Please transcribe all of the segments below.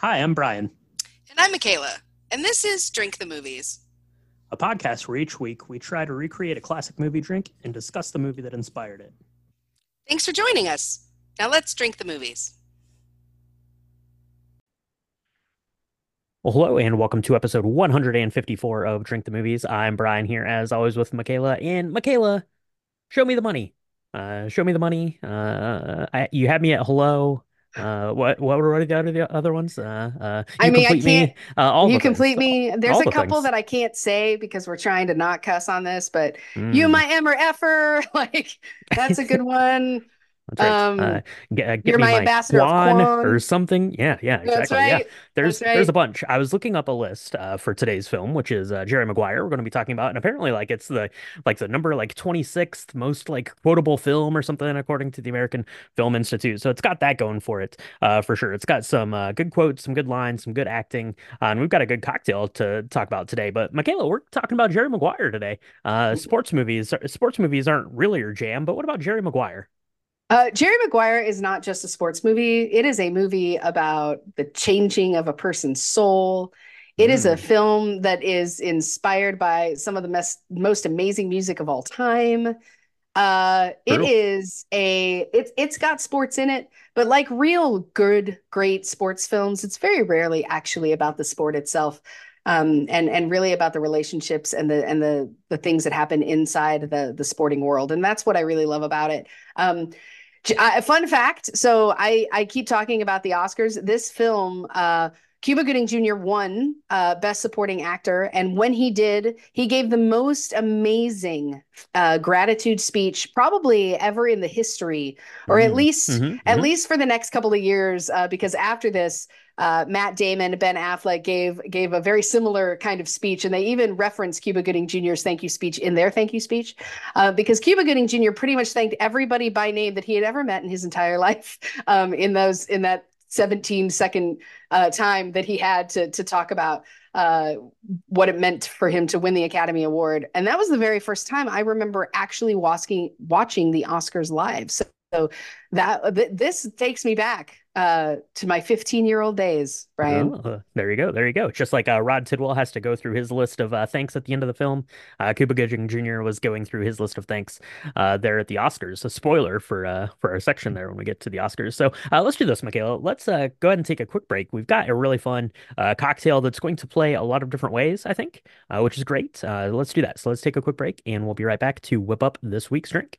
Hi, I'm Brian, And I'm Michaela, and this is Drink the Movies. a podcast where each week we try to recreate a classic movie drink and discuss the movie that inspired it. Thanks for joining us. Now let's drink the movies. Well, hello and welcome to episode 154 of Drink the Movies. I'm Brian here, as always, with Michaela. And Michaela, show me the money. Uh, show me the money. Uh, I, you had me at hello. Uh, what what were the other the other ones? Uh, uh, I mean, I complete me. can't- Uh, all you the things. complete me. There's all a the couple things. that I can't say because we're trying to not cuss on this, but Mm, you, my emmer effer, like that's a good one. That's right. um, uh, g- uh, give you're my my ambassador Kwan or something. Yeah, yeah, exactly. That's Yeah. There's That's there's a bunch. I was looking up a list uh, for today's film, which is uh, Jerry Maguire. We're going to be talking about, and apparently, like it's the like the number like 26th most like quotable film or something according to the American Film Institute. So it's got that going for it, uh, for sure. It's got some uh, good quotes, some good lines, some good acting, uh, and we've got a good cocktail to talk about today. But Michaela, we're talking about Jerry Maguire today. Uh, sports movies, sports movies aren't really your jam, but what about Jerry Maguire? Uh, Jerry Maguire is not just a sports movie. It is a movie about the changing of a person's soul. It is a Mm. film that is inspired by some of the mes- most amazing music of all time. Uh, it is a it's it's got sports in it, but like real good, great sports films, it's very rarely actually about the sport itself. Um, and and really about the relationships and the and the the things that happen inside the the sporting world, and that's what I really love about it. Um, uh, fun fact. So I I keep talking about the Oscars. This film, uh, Cuba Gooding Jr. won uh, Best Supporting Actor, and when he did, he gave the most amazing uh, gratitude speech probably ever in the history, or at Mm. least Mhm, at mhm. least for the next couple of years. Uh, because after this, uh, Matt Damon, Ben Affleck gave gave a very similar kind of speech, and they even referenced Cuba Gooding Jr.'s thank you speech in their thank you speech uh, because Cuba Gooding Jr. pretty much thanked everybody by name that he had ever met in his entire life um, in those in that 17 second uh, time that he had to to talk about uh, what it meant for him to win the Academy Award, and that was the very first time I remember actually watching watching the Oscars live. So, so that th- this takes me back uh, to my 15 year old days, Brian. Oh, there you go. There you go. Just like uh, Rod Tidwell has to go through his list of uh, thanks at the end of the film, uh, Cuba Gooding Jr. was going through his list of thanks uh, there at the Oscars. A spoiler for uh, for our section there when we get to the Oscars. So uh, let's do this, Michaela. Let's uh, go ahead and take a quick break. We've got a really fun uh, cocktail that's going to play a lot of different ways, I think, uh, which is great. Uh, let's do that. So let's take a quick break, and we'll be right back to whip up this week's drink.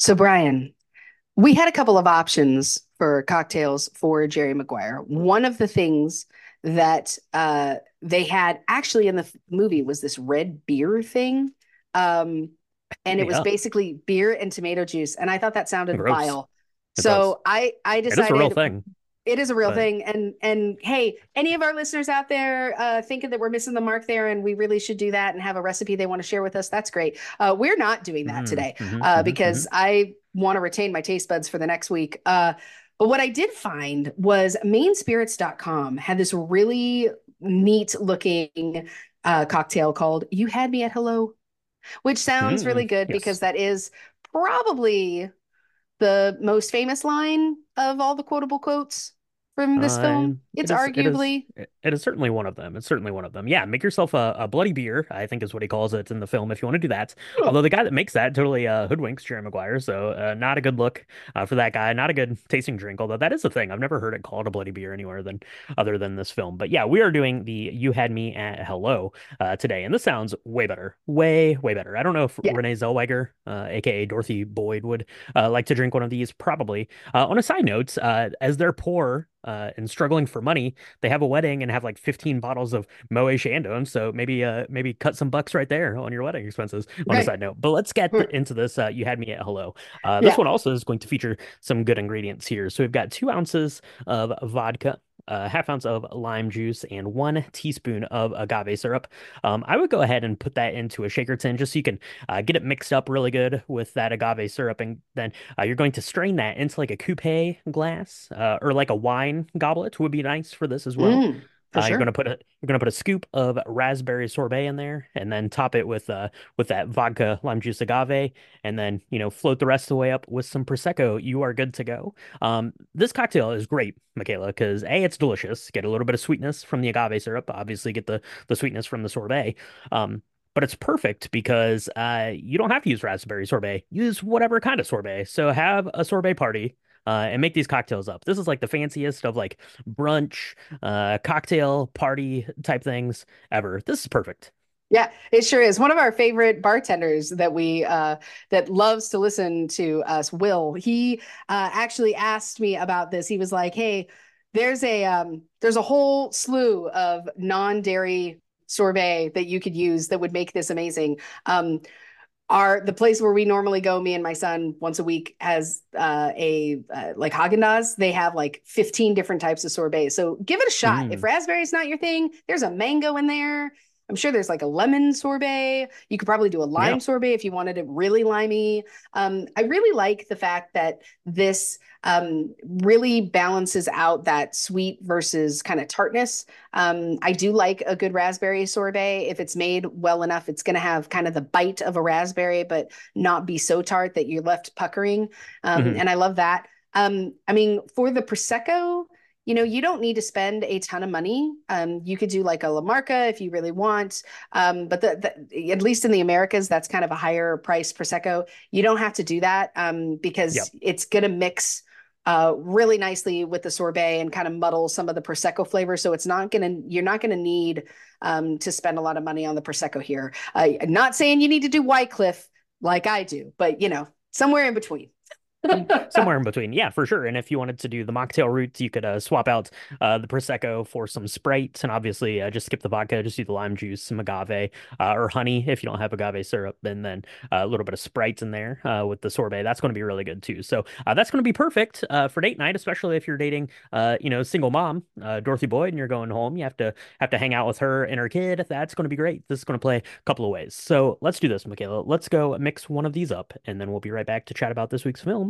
So, Brian, we had a couple of options for cocktails for Jerry Maguire. One of the things that uh, they had actually in the f- movie was this red beer thing. Um, and it was basically beer and tomato juice. And I thought that sounded Gross. vile. It so I, I It is decided a real thing. It is a real But- thing. And and hey, any of our listeners out there uh, thinking that we're missing the mark there and we really should do that and have a recipe they want to share with us, that's great. Uh, we're not doing that Mhm, today mhm, uh, mhm, because I want to retain my taste buds for the next week. Uh, but what I did find was mainspirits.com had this really neat looking uh, cocktail called You Had Me at Hello, which sounds Mm, really good yes. because that is probably the most famous line of all the quotable quotes from this film. Um, It's it is- it is- arguably It- is certainly one of them. It's certainly one of them. Yeah, make yourself a, a bloody beer, I think is what he calls it in the film, if you want to do that. Although the guy that makes that totally uh, hoodwinks Jerry Maguire, so uh, not a good look uh, for that guy. Not a good tasting drink, although that is a thing. I've never heard it called a bloody beer anywhere than other than this film. But yeah, we are doing the You Had Me at Hello uh, today, and this sounds way better, way way better. I don't know if Yeah. Renee Zellweger, uh, aka Dorothy Boyd, would uh, like to drink one of these. Probably. Uh, on a side note, uh, as their pour uh, and struggling for money, they have a wedding and have like 15 bottles of Moët Chandon. So maybe uh maybe cut some bucks right there on your wedding expenses on a side note. But let's get Hmm. into this. Uh, you had me at hello. Uh, this Yeah. one also is going to feature some good ingredients here. So we've got two ounces of vodka, a half ounce of lime juice, and one teaspoon of agave syrup. Um, I would go ahead and put that into a shaker tin just so you can uh, get it mixed up really good with that agave syrup, and then uh, you're going to strain that into like a coupe glass uh, or like a wine goblet would be nice for this as well. Mm, Uh, sure. you're gonna put a you're gonna put a scoop of raspberry sorbet in there, and then top it with uh with that vodka lime juice agave, and then you know float the rest of the way up with some prosecco. You are good to go. Um, this cocktail is great, Michaela, because a it's delicious. Get a little bit of sweetness from the agave syrup. Obviously, get the the sweetness from the sorbet. Um, but it's perfect because uh you don't have to use raspberry sorbet. Use whatever kind of sorbet. So have a sorbet party. Uh, and make these cocktails up. This is like the fanciest of like brunch uh cocktail party type things ever. This is perfect. Yeah, it sure is. One of our favorite bartenders that we uh that loves to listen to us, Will, he uh actually asked me about this. He was like, "Hey, there's a um there's a whole slew of non-dairy sorbet that you could use that would make this amazing." Um our the place where we normally go, me and my son, once a week has uh, a uh, like Haagen-Dazs. They have like 15 different types of sorbet. So give it a shot. If Mm. raspberry's not your thing, there's a mango in there. I'm sure there's like a lemon sorbet. You could probably do a lime Yeah. sorbet if you wanted it really limey. Um, I really like the fact that this um, really balances out that sweet versus kind of tartness. Um, I do like a good raspberry sorbet. If it's made well enough, it's going to have kind of the bite of a raspberry, but not be so tart that you're left puckering. Um, Mhm. And I love that. Um, I mean, for the Prosecco, you know, you don't need to spend a ton of money. Um, you could do like a La Marca if you really want. Um, but the, the, at least in the Americas, that's kind of a higher price Prosecco. You don't have to do that um, because Yep. it's going to mix uh, really nicely with the sorbet and kind of muddle some of the prosecco flavor. So it's not gonna you're not gonna need um, to spend a lot of money on the prosecco here. Uh, I'm not saying you need to do Wycliff like I do, but you know somewhere in between. somewhere in between. Yeah, for sure. And if you wanted to do the mocktail route, you could uh, swap out uh, the prosecco for some Sprite, and obviously uh, just skip the vodka, just do the lime juice, some agave uh, or honey if you don't have agave syrup, and then uh, a little bit of Sprite in there uh, with the sorbet. That's going to be really good too. So uh, that's going to be perfect uh, for date night, especially if you're dating, uh, you know, single mom, uh, Dorothy Boyd, and you're going home. You have to have to hang out with her and her kid. That's going to be great. This is going to play a couple of ways. So let's do this, Michaela. Let's go mix one of these up, and then we'll be right back to chat about this week's film.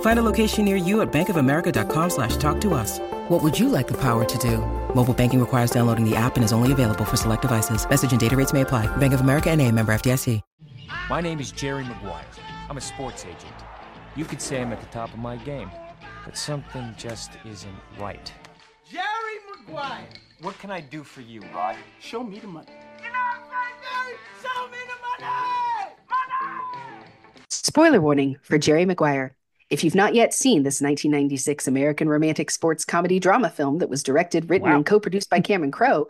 Find a location near you at bankofamerica.com slash talk to us. What would you like the power to do? Mobile banking requires downloading the app and is only available for select devices. Message and data rates may apply. Bank of America and a member FDIC. My name is Jerry Maguire. I'm a sports agent. You could say I'm at the top of my game, but something just isn't right. Jerry Maguire. What can I do for you, Rod? Show me the money. You know what I'm saying? Show me the money! Money! Spoiler warning for Jerry Maguire. If you've not yet seen this 1996 American romantic sports comedy drama film that was directed, written, Wow. and co produced by Cameron Crowe,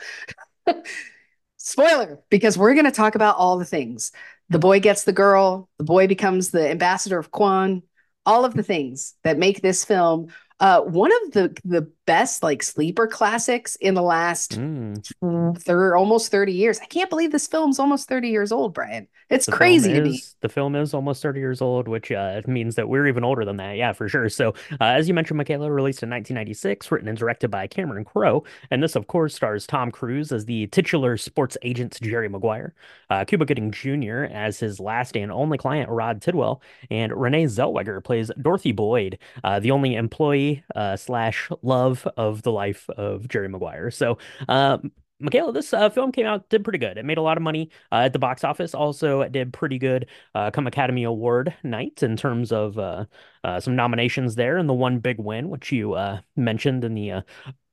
spoiler, because we're going to talk about all the things. The boy gets the girl, the boy becomes the ambassador of Kwan, all of the things that make this film uh, one of the the best like sleeper classics in the last Mm. thir- almost 30 years. I can't believe this film's almost 30 years old, Brian. It's The crazy to me. The film is almost 30 years old, which uh, means that we're even older than that. Yeah, for sure. So, uh, as you mentioned, Michaela, released in 1996, written and directed by Cameron Crowe. And this, of course, stars Tom Cruise as the titular sports agent Jerry Maguire, uh, Cuba Gooding Jr. as his last and only client, Rod Tidwell, and Renee Zellweger plays Dorothy Boyd, uh, the only employee uh, slash love of the life of Jerry Maguire. So, um, Michaela, this uh, film came out, did pretty good. It made a lot of money uh, at the box office. Also, it did pretty good uh, come Academy Award night in terms of uh, uh, some nominations there, and the one big win, which you uh, mentioned in the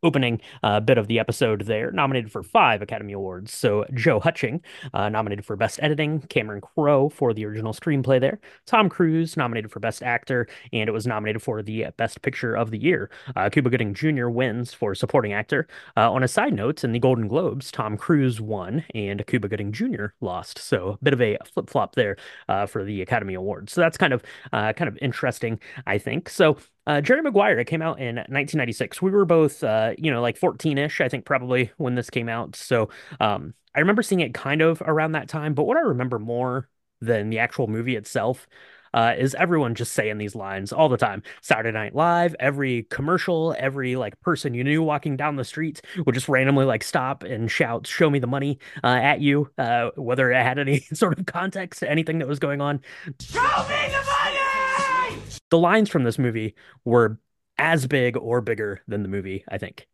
opening uh, bit of the episode there, nominated for five Academy Awards. So Joe Hutshing, uh, nominated for Best Editing, Cameron Crowe for the original screenplay there, Tom Cruise nominated for Best Actor, and it was nominated for the Best Picture of the Year. Uh, Cuba Gooding Jr. wins for Supporting Actor. Uh, on a side note, in the Golden Globes, Tom Cruise won and Cuba Gooding Jr. lost. So a bit of a flip flop there uh, for the Academy Awards. So that's kind of uh, kind of interesting, I think. So uh, Jerry Maguire, it came out in 1996. We were both, uh, you know, like 14-ish, I think, probably when this came out. So um, I remember seeing it kind of around that time. But what I remember more than the actual movie itself uh, is everyone just saying these lines all the time. Saturday Night Live, every commercial, every like person you knew walking down the street would just randomly like stop and shout, "Show me the money" uh, at you, uh, whether it had any sort of context to anything that was going on. Show me the! The lines from this movie were as big or bigger than the movie, I think.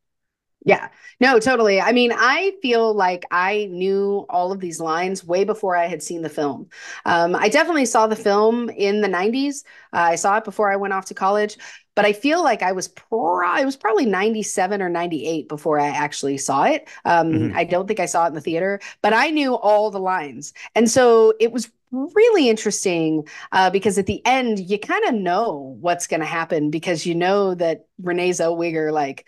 Yeah, no, totally. I mean, I feel like I knew all of these lines way before I had seen the film. Um, I definitely saw the film in the 90s. Uh, I saw it before I went off to college, but I feel like I was pro- I was probably 97 or 98 before I actually saw it. Um, Mhm. I don't think I saw it in the theater, but I knew all the lines. And so it was really interesting uh, because at the end, you kind of know what's going to happen because you know that Renee Zellweger, like,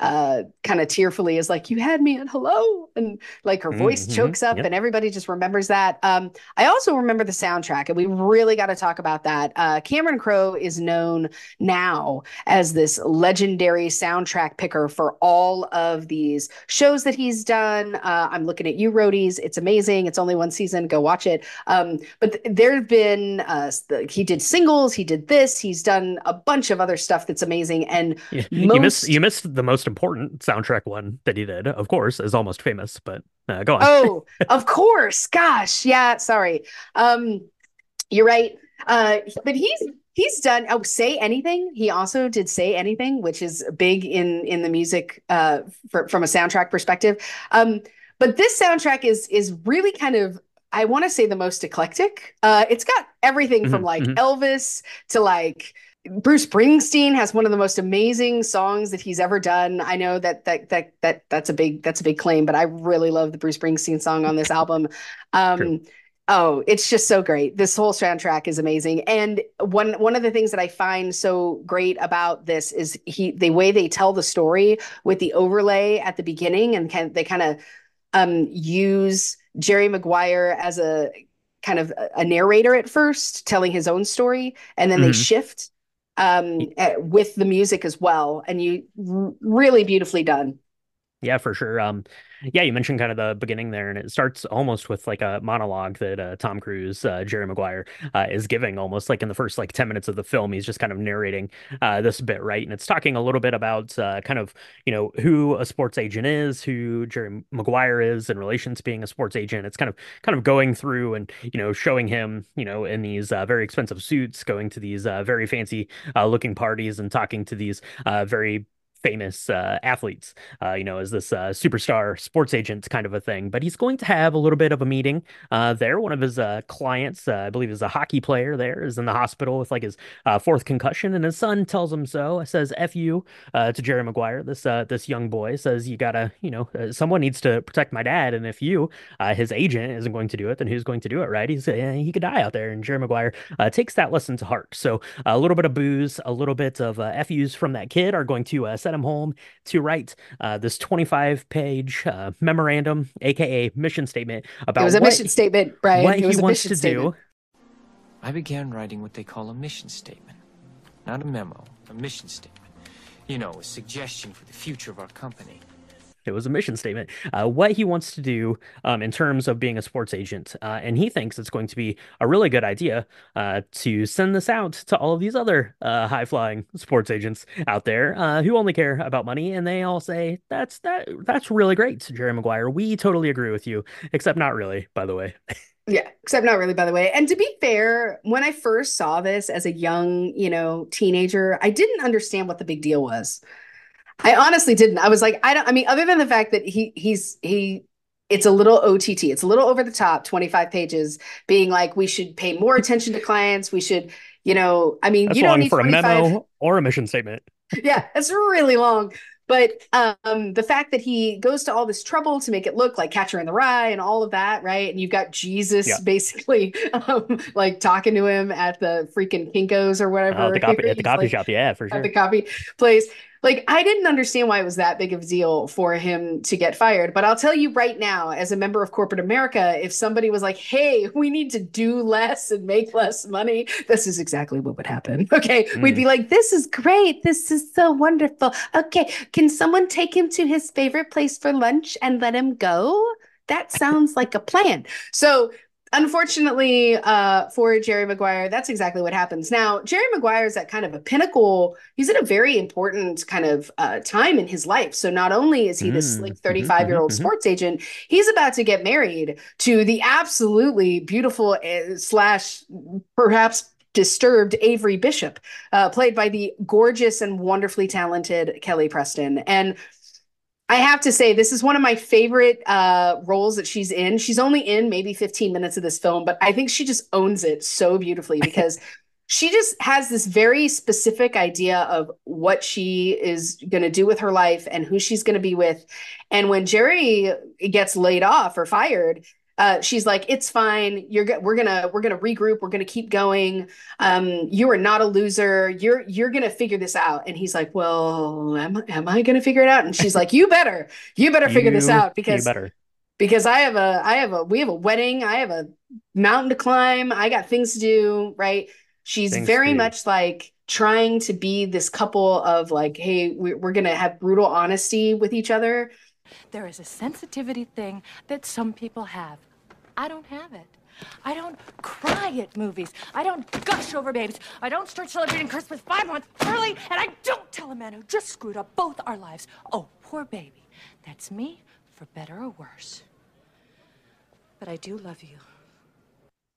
uh kind of tearfully is like you had me at hello and like her voice Mhm, chokes up yep. and everybody just remembers that. Um i also remember the soundtrack and we really got to talk about that. Uh cameron crowe is known now as this legendary soundtrack picker for all of these shows that he's done. Uh i'm looking at you roadies. It's amazing. It's only one season. Go watch it. Um but th- there have been uh the, he did singles he did this he's done a bunch of other stuff that's amazing and Yeah, You missed Most- you missed the most important soundtrack one that he did, of course, is almost famous, but uh, go on. Oh, of course. Gosh, yeah, sorry. Um, you're right. Uh, but he's he's done oh say anything. He also did say anything, which is big in in the music uh for, from a soundtrack perspective. Um, but this soundtrack is is really kind of I want to say the most eclectic. Uh, it's got everything from Mhm, like mhm. Elvis to like Bruce Springsteen has one of the most amazing songs that he's ever done. I know that that that that that's a big that's a big claim, but I really love the Bruce Springsteen song on this album. Um, oh, it's just so great. This whole soundtrack is amazing. And one one of the things that I find so great about this is he the way they tell the story with the overlay at the beginning and can they kind of um use Jerry Maguire as a kind of a- narrator at first telling his own story and then they Mhm. shift um eh, with the music as well and you really beautifully done Yeah, for sure. Um, yeah, you mentioned kind of the beginning there, and it starts almost with like a monologue that uh, Tom Cruise, uh, Jerry Maguire, uh, is giving almost like in the first like 10 minutes of the film. He's just kind of narrating uh, this bit, right? And it's talking a little bit about uh, kind of, you know, who a sports agent is, who Jerry Maguire is in relation to being a sports agent. It's kind of kind of going through and, you know, showing him, you know, in these uh, very expensive suits, going to these very fancy looking parties and talking to these very famous uh, athletes, uh, you know, as this uh, superstar sports agent kind of a thing. But he's going to have a little bit of a meeting uh, there. One of his uh, clients, uh, I believe, is a hockey player. There is in the hospital with like his fourth concussion, and his son tells him so. Says "f you" to Jerry Maguire. This this young boy says, "You gotta, you know, someone needs to protect my dad, and if you, his agent, isn't going to do it, then who's going to do it, right? He's he could die out there." And Jerry Maguire takes that lesson to heart. So a little bit of booze, a little bit of uh, FUs from that kid are going to him home to write uh, this 25 page uh, memorandum, aka mission statement about it was a what, mission statement brian what it was he a wants to statement do. I began writing what they call a mission statement. Not a memo, a mission statement. You know, a suggestion for the future of our company. It was a mission statement. Uh, what he wants to do um, in terms of being a sports agent, uh, and he thinks it's going to be a really good idea uh, to send this out to all of these other uh, high flying sports agents out there uh, who only care about money, and they all say that's that that's really great, Jerry Maguire. We totally agree with you, except not really, by the way. Yeah, except not really, by the way. And to be fair, when I first saw this as a young, you know, teenager, I didn't understand what the big deal was. I honestly didn't. I was like, I don't, I mean, other than the fact that he, he's, he, it's a little OTT, it's a little over the top, 25 pages, being like, we should pay more attention to clients. We should, you know, I mean, That's you don't long need for a 25 memo or a mission statement. yeah, it's really long. but um, the fact that he goes to all this trouble to make it look like Catcher in the Rye and all of that, right? And you've got Jesus Yeah. basically um, like talking to him at the freaking Kinkos or whatever. Uh, the copy at the coffee like, shop, yeah, for at sure. the copy place. Like, I didn't understand why it was that big of a deal for him to get fired. But I'll tell you right now, as a member of corporate America, if somebody was like, hey, we need to do less and make less money, this is exactly what would happen. Okay. We'd Mm. be like, this is great. This is so wonderful. Okay. Can someone take him to his favorite place for lunch and let him go? That sounds like a plan. So, unfortunately uh, for Jerry Maguire, that's exactly what happens. Now, Jerry Maguire is at kind of a pinnacle. He's at a very important kind of uh, time in his life. So not only is he this Mm, like mhm, 35 year old mhm, mhm. sports agent, he's about to get married to the absolutely beautiful uh, slash perhaps disturbed Avery Bishop, uh, played by the gorgeous and wonderfully talented Kelly Preston. And I have to say, this is one of my favorite uh, roles that she's in. She's only in maybe 15 minutes of this film, but I think she just owns it so beautifully because she just has this very specific idea of what she is going to do with her life and who she's going to be with. And when Jerry gets laid off or fired, uh, she's like, "It's fine. You're go- we're gonna we're gonna regroup. We're gonna keep going. Um, you are not a loser. You're you're gonna figure this out." And he's like, "Well, am am I gonna figure it out?" And she's like, "You better, you better figure this You- out you because better. because I have a I have a we have a wedding. I have a mountain to climb. I got things to do. Right? She's Things very much like trying to be this couple of like, hey, we, we're gonna have brutal honesty with each other." There is a sensitivity thing that some people have. I don't have it. I don't cry at movies. I don't gush over babies. I don't start celebrating Christmas five months early, and I don't tell a man who just screwed up both our lives, oh, poor baby. That's me, for better or worse. But I do love you.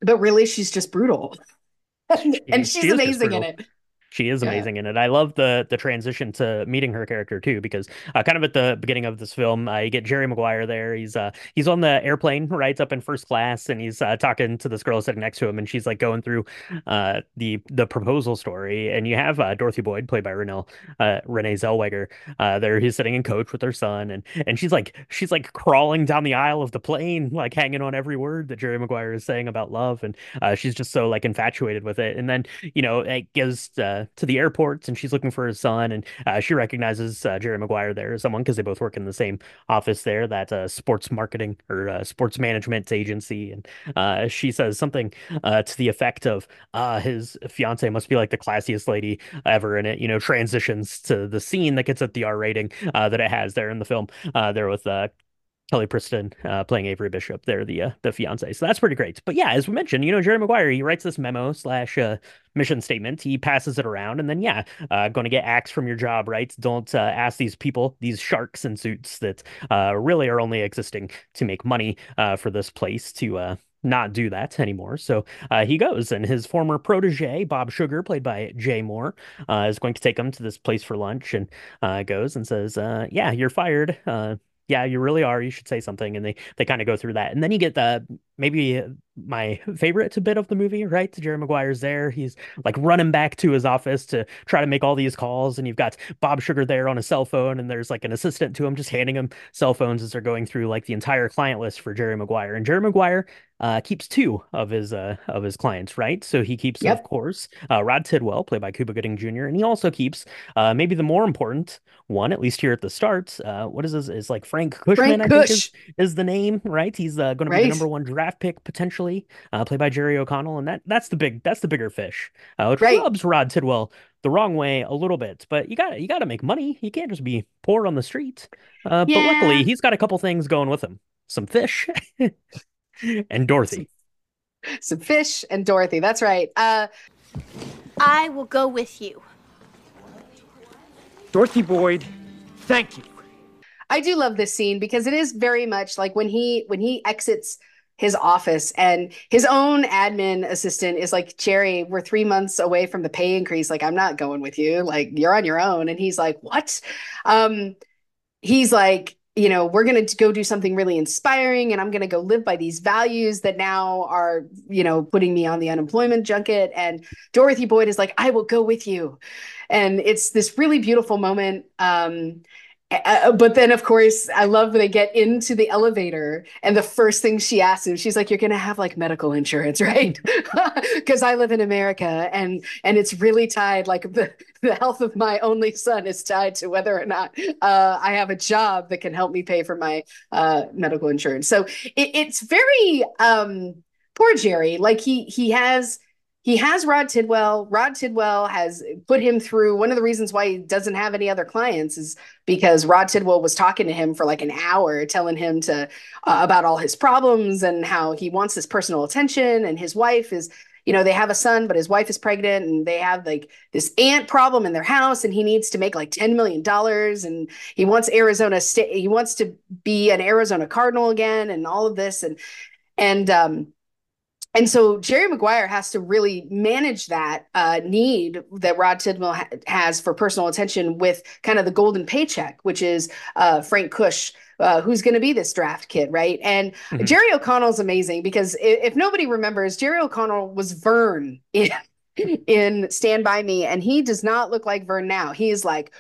But really, she's just brutal, and She- she's she is just amazing in it. She is Yeah. amazing in it. I love the the transition to meeting her character too, because uh, kind of at the beginning of this film, uh, you get Jerry Maguire there. He's uh he's on the airplane, right, up in first class, and he's uh, talking to this girl sitting next to him, and she's like going through uh the the proposal story, and you have uh, Dorothy Boyd, played by Renee uh, Renee Zellweger, uh, there. He's sitting in coach with her son, and and she's like she's like crawling down the aisle of the plane, like hanging on every word that Jerry Maguire is saying about love, and uh, she's just so like infatuated with it. And then you know, it gives. uh, to the airports and she's looking for his son. And uh, she recognizes uh, Jerry Maguire there as someone because they both work in the same office there, that uh, sports marketing or uh, sports management agency. And uh, she says something uh, to the effect of, uh, his fiance must be like the classiest lady ever. And it, you know, transitions to the scene that gets at the R rating uh, that it has there in the film, uh, there with uh, Kelly Preston uh, playing Avery Bishop there, the uh, the fiance. So that's pretty great. But yeah, as we mentioned, you know, Jerry Maguire, he writes this memo slash uh, mission statement. He passes it around, and then yeah, uh, going to get axed from your job, right? Don't uh, ask these people, these sharks in suits that uh, really are only existing to make money for this place to not do that anymore. So uh, he goes, and his former protege, Bob Sugar, played by Jay Mohr, uh, is going to take him to this place for lunch, and uh, goes and says, "Yeah, you're fired." Yeah, you really are. You should say something. And they they kind of go through that. And then you get the maybe my favorite bit of the movie, right? Jerry Maguire's there. He's like running back to his office to try to make all these calls. And you've got Bob Sugar there on a cell phone, and there's like an assistant to him just handing him cell phones as they're going through like the entire client list for Jerry Maguire. And Jerry Maguire uh, keeps two of his uh, of his clients, right? So he keeps, Yep. of course, uh, Rod Tidwell, played by Cuba Gooding Jr., and he also keeps uh, maybe the more important one, at least here at the start. Uh, what is this? Is like Frank Cushman, Frank I think is, is the name, right? He's uh, going to be the number one draft pick potentially, uh, played by Jerry O'Connell, and that that's the big that's the bigger fish, uh, which Right. rubs Rod Tidwell the wrong way a little bit. But you got you got to make money. You can't just be poor on the street. Uh, But luckily, he's got a couple things going with him: some fish and Dorothy. Some fish and Dorothy. That's right. Uh, I will go with you. Dorothy Boyd, thank you. I do love this scene because it is very much like when he when he exits his office and his own admin assistant is like Jerry we're 3 months away from the pay increase like I'm not going with you like you're on your own and he's like what um he's like you know we're going to go do something really inspiring and I'm going to go live by these values that now are you know putting me on the unemployment junket and Dorothy Boyd is like I will go with you. And it's this really beautiful moment um Uh, but then, of course, I love when they get into the elevator, and the first thing she asks him, she's like, "You're gonna have like medical insurance, right? Because I live in America, and and it's really tied. Like the the health of my only son is tied to whether or not uh, I have a job that can help me pay for my uh, medical insurance. So it, it's very um, poor Jerry. Like he he has he has Rod Tidwell. Rod Tidwell has put him through. One of the reasons why he doesn't have any other clients is because Rod Tidwell was talking to him for like an hour, telling him to uh, about all his problems and how he wants this personal attention. And his wife is, you know, they have a son, but his wife is pregnant, and they have like this ant problem in their house, and he needs to make like ten million dollars, and he wants Arizona State. He wants to be an Arizona Cardinal again, and all of this, and and um and so Jerry Maguire has to really manage that uh, need that Rod Tidwell ha- has for personal attention with kind of the golden paycheck, which is uh, Frank Cush. uh, who's going to be this draft kid, right? And mm-hmm. Jerry O'Connell is amazing because if, if, nobody remembers, Jerry O'Connell was Vern in, in Stand By Me, and he does not look like Vern now. He is like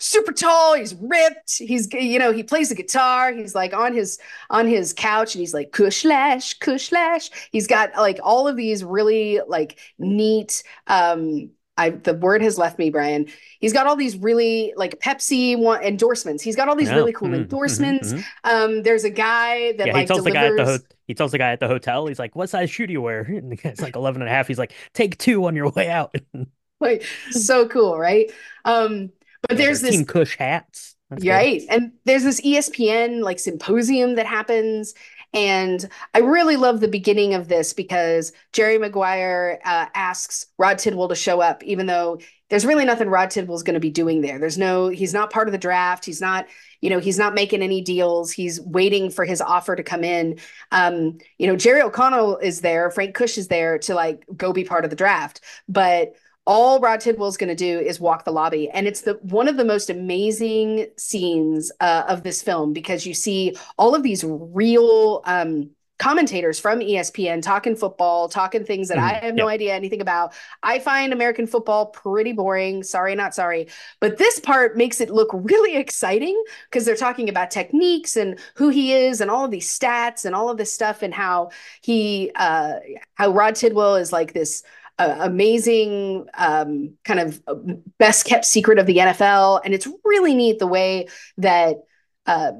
super tall he's ripped he's you know he plays the guitar he's like on his on his couch and he's like kush lash kush lash he's got like all of these really like neat um I the word has left me, Brian. He's got all these really like Pepsi want endorsements. He's got all these yeah. really cool mm-hmm. endorsements. Mm-hmm. Um, there's a guy that yeah, like he tells delivers... the guy at the ho- he tells the guy at the hotel, he's like, "What size shoe do you wear?" And the guy's like 11 and a half. He's like, "Take two on your way out." like so cool, right? Um, but there's this Team Cush hats. That's right. Good. And there's this ESPN like symposium that happens. And I really love the beginning of this because Jerry Maguire uh, asks Rod Tidwell to show up, even though there's really nothing Rod Tidwell's going to be doing there. There's no, he's not part of the draft. He's not, you know, he's not making any deals. He's waiting for his offer to come in. Um, you know, Jerry O'Connell is there, Frank Cush is there to like go be part of the draft. But all Rod Tidwell's going to do is walk the lobby, and it's the one of the most amazing scenes uh, of this film because you see all of these real um, commentators from ESPN talking football, talking things that mm, I have no idea anything about. I find American football pretty boring. Sorry, not sorry. But this part makes it look really exciting because they're talking about techniques and who he is and all of these stats and all of this stuff and how he, uh, how Rod Tidwell is like this uh, amazing um, kind of uh, best kept secret of the NFL. And it's really neat the way that uh,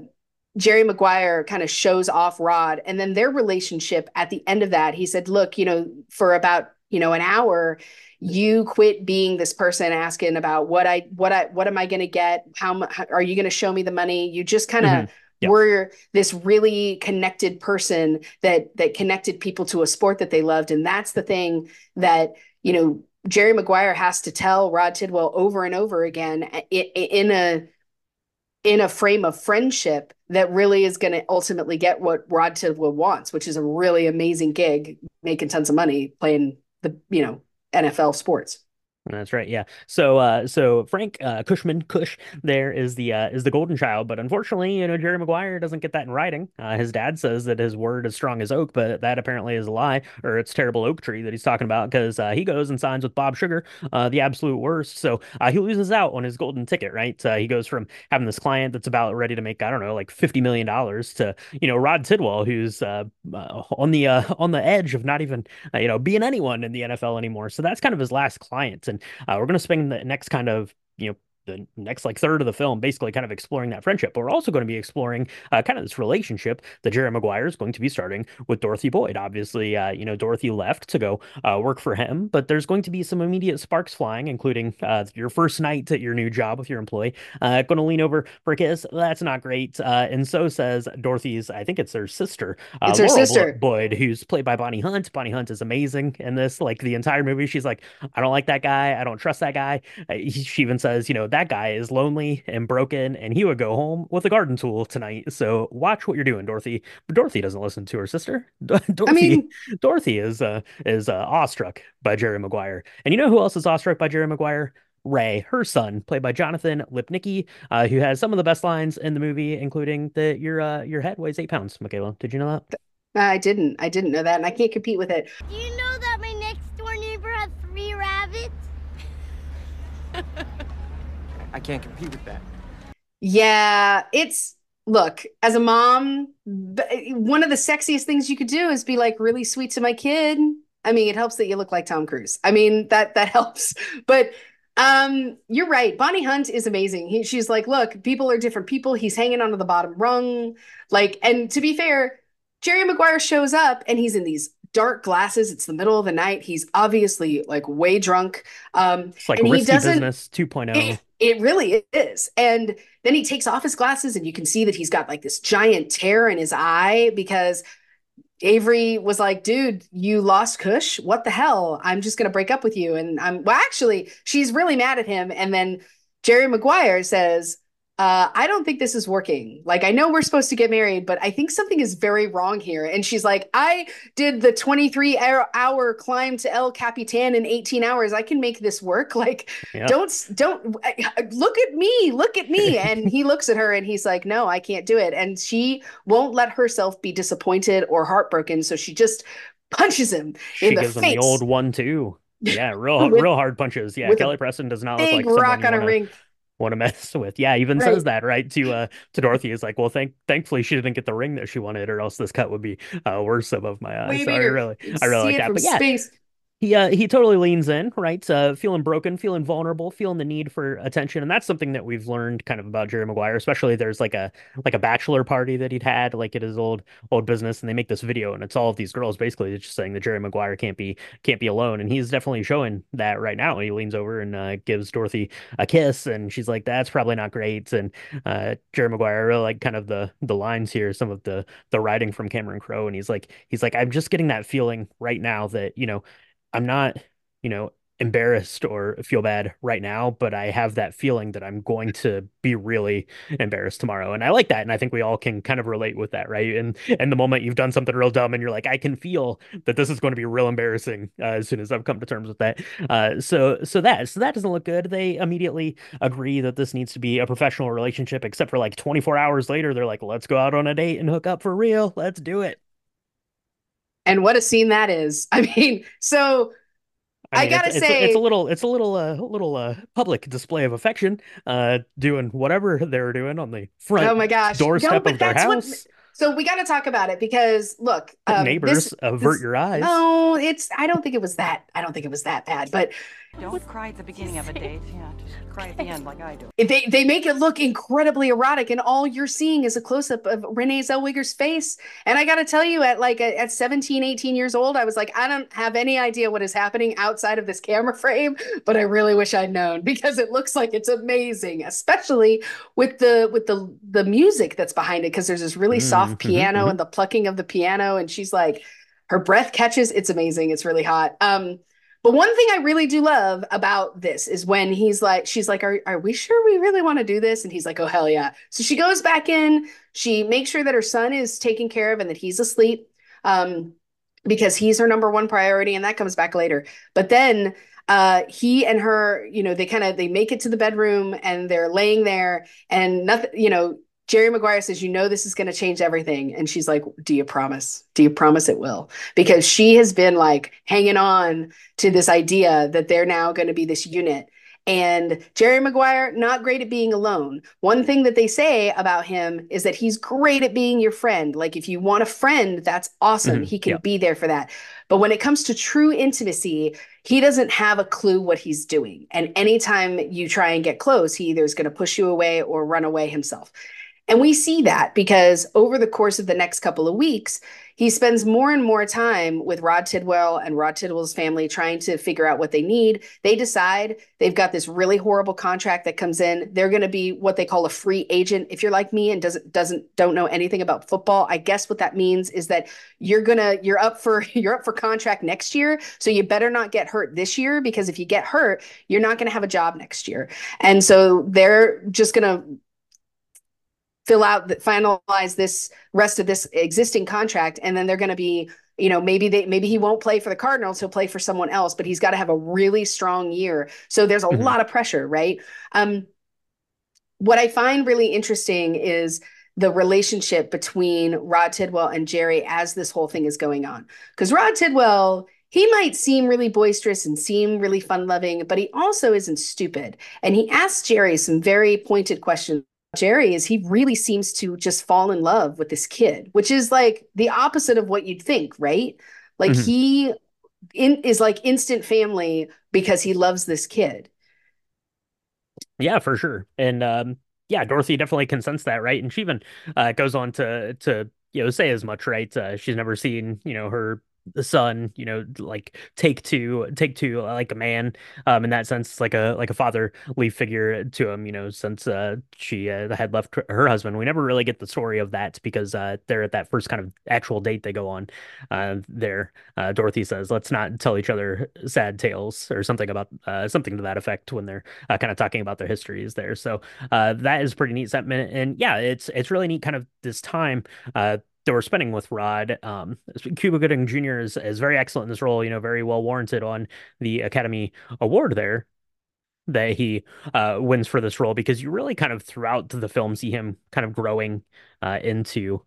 Jerry Maguire kind of shows off Rod. And then their relationship at the end of that, he said, Look, you know, for about you know an hour you quit being this person asking about what i what i what am i going to get how, how are you going to show me the money you just kind of mm-hmm were this really connected person that that connected people to a sport that they loved and that's the thing that you know Jerry Maguire has to tell Rod Tidwell over and over again eh, in a in a frame of friendship that really is going to ultimately get what Rod Tidwell wants, which is a really amazing gig, making tons of money playing the you know NFL sports. That's right. Yeah. So, uh, so Frank uh, Cushman Cush there is the uh, is the golden child, but unfortunately, you know, Jerry Maguire doesn't get that in writing. Uh, his dad says that his word is strong as oak, but that apparently is a lie, or it's terrible oak tree that he's talking about because uh, he goes and signs with Bob Sugar, uh, the absolute worst. So uh, he loses out on his golden ticket. Right. Uh, he goes from having this client that's about ready to make I don't know like fifty million dollars to you know Rod Tidwell, who's uh, uh, on the uh, on the edge of not even uh, you know being anyone in the NFL anymore. So that's kind of his last client. And uh, we're going to spend the next kind of you know the next like third of the film basically kind of exploring that friendship but we're also going to be exploring uh, kind of this relationship that jerry maguire is going to be starting with dorothy boyd. Obviously uh, you know dorothy left to go uh, work for him but there's going to be some immediate sparks flying including uh, your first night at your new job with your employee uh, going to lean over for a kiss. That's not great. Uh, and so says dorothy's i think it's her sister it's her Laurel sister. Boyd who's played by bonnie hunt. Bonnie hunt is amazing in this like the entire movie. She's like i don't like that guy. I don't trust that guy. She even says you know that guy is lonely and broken and he would go home with a garden tool tonight. So watch what you're doing, Dorothy. But Dorothy doesn't listen to her sister. Dorothy, I mean, Dorothy is uh, is uh, awestruck by Jerry Maguire. And you know who else is awestruck by Jerry Maguire? Ray, her son, played by Jonathan Lipnicki, uh, who has some of the best lines in the movie, including that your uh, your head weighs eight pounds. Michaela, did you know that? I didn't. I didn't know that, and I can't compete with it. You know that my next door neighbor has three rabbits? I can't compete with that. Yeah, it's look, as a mom, one of the sexiest things you could do is be like really sweet to my kid. I mean, it helps that you look like Tom Cruise. I mean, that that helps. But um, you're right. Bonnie Hunt is amazing. He, she's like, look, people are different people. He's hanging onto the bottom rung. Like, and to be fair, Jerry Maguire shows up and he's in these dark glasses. It's the middle of the night. He's obviously like way drunk. Um, it's like and risky business 2.0. It, it really is. And then he takes off his glasses and you can see that he's got like this giant tear in his eye because Avery was like, dude, you lost Cush. What the hell? I'm just going to break up with you. And I'm, well, actually, she's really mad at him. And then Jerry Maguire says, uh, I don't think this is working. Like, I know we're supposed to get married, but I think something is very wrong here. And she's like, I did the 23 hour climb to El Capitan in 18 hours. I can make this work. Like, yeah. don't, don't look at me, look at me. and he looks at her and he's like, no, I can't do it. And she won't let herself be disappointed or heartbroken. So she just punches him she in the gives face. him the old one, too. Yeah, real, With- real hard punches. Yeah, Kelly Preston does not look like rock on a ring. Want to mess with. Yeah, even Right. says that right to uh to Dorothy is like, well, thank thankfully she didn't get the ring that she wanted, or else this cut would be uh worse above my eyes. Way So I really, I really see like that. But yeah, space. He uh, he totally leans in, right? Uh, feeling broken, feeling vulnerable, feeling the need for attention, and that's something that we've learned kind of about Jerry Maguire. Especially there's like a like a bachelor party that he'd had like at his old old business, and they make this video, and it's all of these girls basically just saying that Jerry Maguire can't be can't be alone, and he's definitely showing that right now. He leans over and uh, gives Dorothy a kiss, and she's like, "That's probably not great." And uh, Jerry Maguire I really like kind of the the lines here, some of the the writing from Cameron Crowe, and he's like he's like, "I'm just getting that feeling right now that you know." I'm not, you know, embarrassed or feel bad right now, but I have that feeling that I'm going to be really embarrassed tomorrow. And I like that. And I think we all can kind of relate with that, right? And and the moment you've done something real dumb and you're like, I can feel that this is going to be real embarrassing uh, as soon as I've come to terms with that. Uh, so so that so that doesn't look good. They immediately agree that this needs to be a professional relationship, except for like 24 hours later, they're like, let's go out on a date and hook up for real. Let's do it. And what a scene that is. I mean, so I mean, gotta it's, it's, say- it's a little, it's a little, uh, little uh, public display of affection, uh, doing whatever they're doing on the front oh my gosh. No, doorstep but of their that's what- house. so we got to talk about it because look, um, Neighbors, this- avert this- your eyes. No, it's. I don't think it was that. I don't think it was that bad. But Don't cry at the beginning of a date. Yeah, just cry at the end like I do. they they make it look incredibly erotic, and all you're seeing is a close up of Renee Zellweger's face. And I got to tell you, at like at 17, 18 years old, I was like, I don't have any idea what is happening outside of this camera frame, but I really wish I'd known because it looks like it's amazing, especially with the with the the music that's behind it. Because there's this really Mm, soft mhm, piano mhm. and the plucking of the piano, and she's like, her breath catches. It's amazing. It's really hot. Um. But one thing I really do love about this is when he's like, she's like, are, are we sure we really want to do this? And he's like, oh, hell yeah. So she goes back in, she makes sure that her son is taken care of and that he's asleep um, because he's her number one priority. And that comes back later. But then uh, he and her, you know, they kind of, they make it to the bedroom and they're laying there and nothing, you know, Jerry Maguire says, You know, this is going to change everything. And she's like, Do you promise? Do you promise it will? Because she has been like hanging on to this idea that they're now going to be this unit. And Jerry Maguire, not great at being alone. One thing that they say about him is that he's great at being your friend. Like, if you want a friend, that's awesome. Mhm, He can yeah. be there for that. But when it comes to true intimacy, he doesn't have a clue what he's doing. And anytime you try and get close, he either is going to push you away or run away himself. And we see that because over the course of the next couple of weeks, he spends more and more time with Rod Tidwell and Rod Tidwell's family trying to figure out what they need. They decide they've got this really horrible contract that comes in. They're going to be what they call a free agent. If you're like me and doesn't doesn't don't know anything about football, I guess what that means is that you're gonna you're up for you're up for contract next year. So you better not get hurt this year because if you get hurt, you're not going to have a job next year. And so they're just going to fill out the finalize this rest of this existing contract and then they're going to be you know maybe they maybe he won't play for the cardinals he'll play for someone else but he's got to have a really strong year. So there's a Mhm. lot of pressure right? Um what i find really interesting is the relationship between rod tidwell and jerry as this whole thing is going on. Because rod tidwell he might seem really boisterous and seem really fun loving but he also isn't stupid. And he asks jerry some very pointed questions Jerry is he really seems to just fall in love with this kid, which is like the opposite of what you'd think, right? Like Mhm. he in, is like instant family because he loves this kid. Yeah, for sure. And um yeah, Dorothy definitely can sense that, right? And she even uh goes on to to you know say as much, right? Uh, she's never seen, you know, her son, you know, like take to take to uh, like a man um in that sense like a like a fatherly figure to him, you know, since uh she uh, had left her her husband. We never really get the story of that because uh they're at that first kind of actual date they go on uh there. Uh Dorothy says, "Let's not tell each other sad tales" or something about uh something to that effect when they're uh, kind of talking about their histories there. So uh, that is pretty neat sentiment, and yeah, it's it's really neat kind of this time uh, that we're spending with Rod. Um, Cuba Gooding Jr. is is very excellent in this role. You know, very well warranted on the Academy Award there that he uh, wins for this role because you really kind of throughout the film see him kind of growing uh, into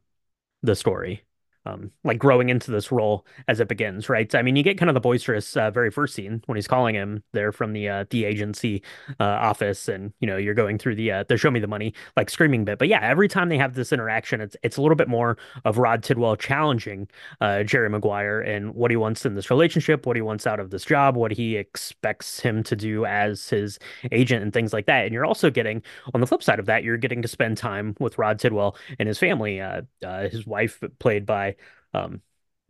the story. Um, like growing into this role as it begins, right? I mean, you get kind of the boisterous uh, very first scene when he's calling him there from the uh, the agency uh, office, and you know you're going through the uh, the show me the money like screaming bit. But yeah, every time they have this interaction, it's it's a little bit more of Rod Tidwell challenging uh, Jerry Maguire and what he wants in this relationship, what he wants out of this job, what he expects him to do as his agent, and things like that. And you're also getting on the flip side of that, you're getting to spend time with Rod Tidwell and his family. Uh, his wife, played by um,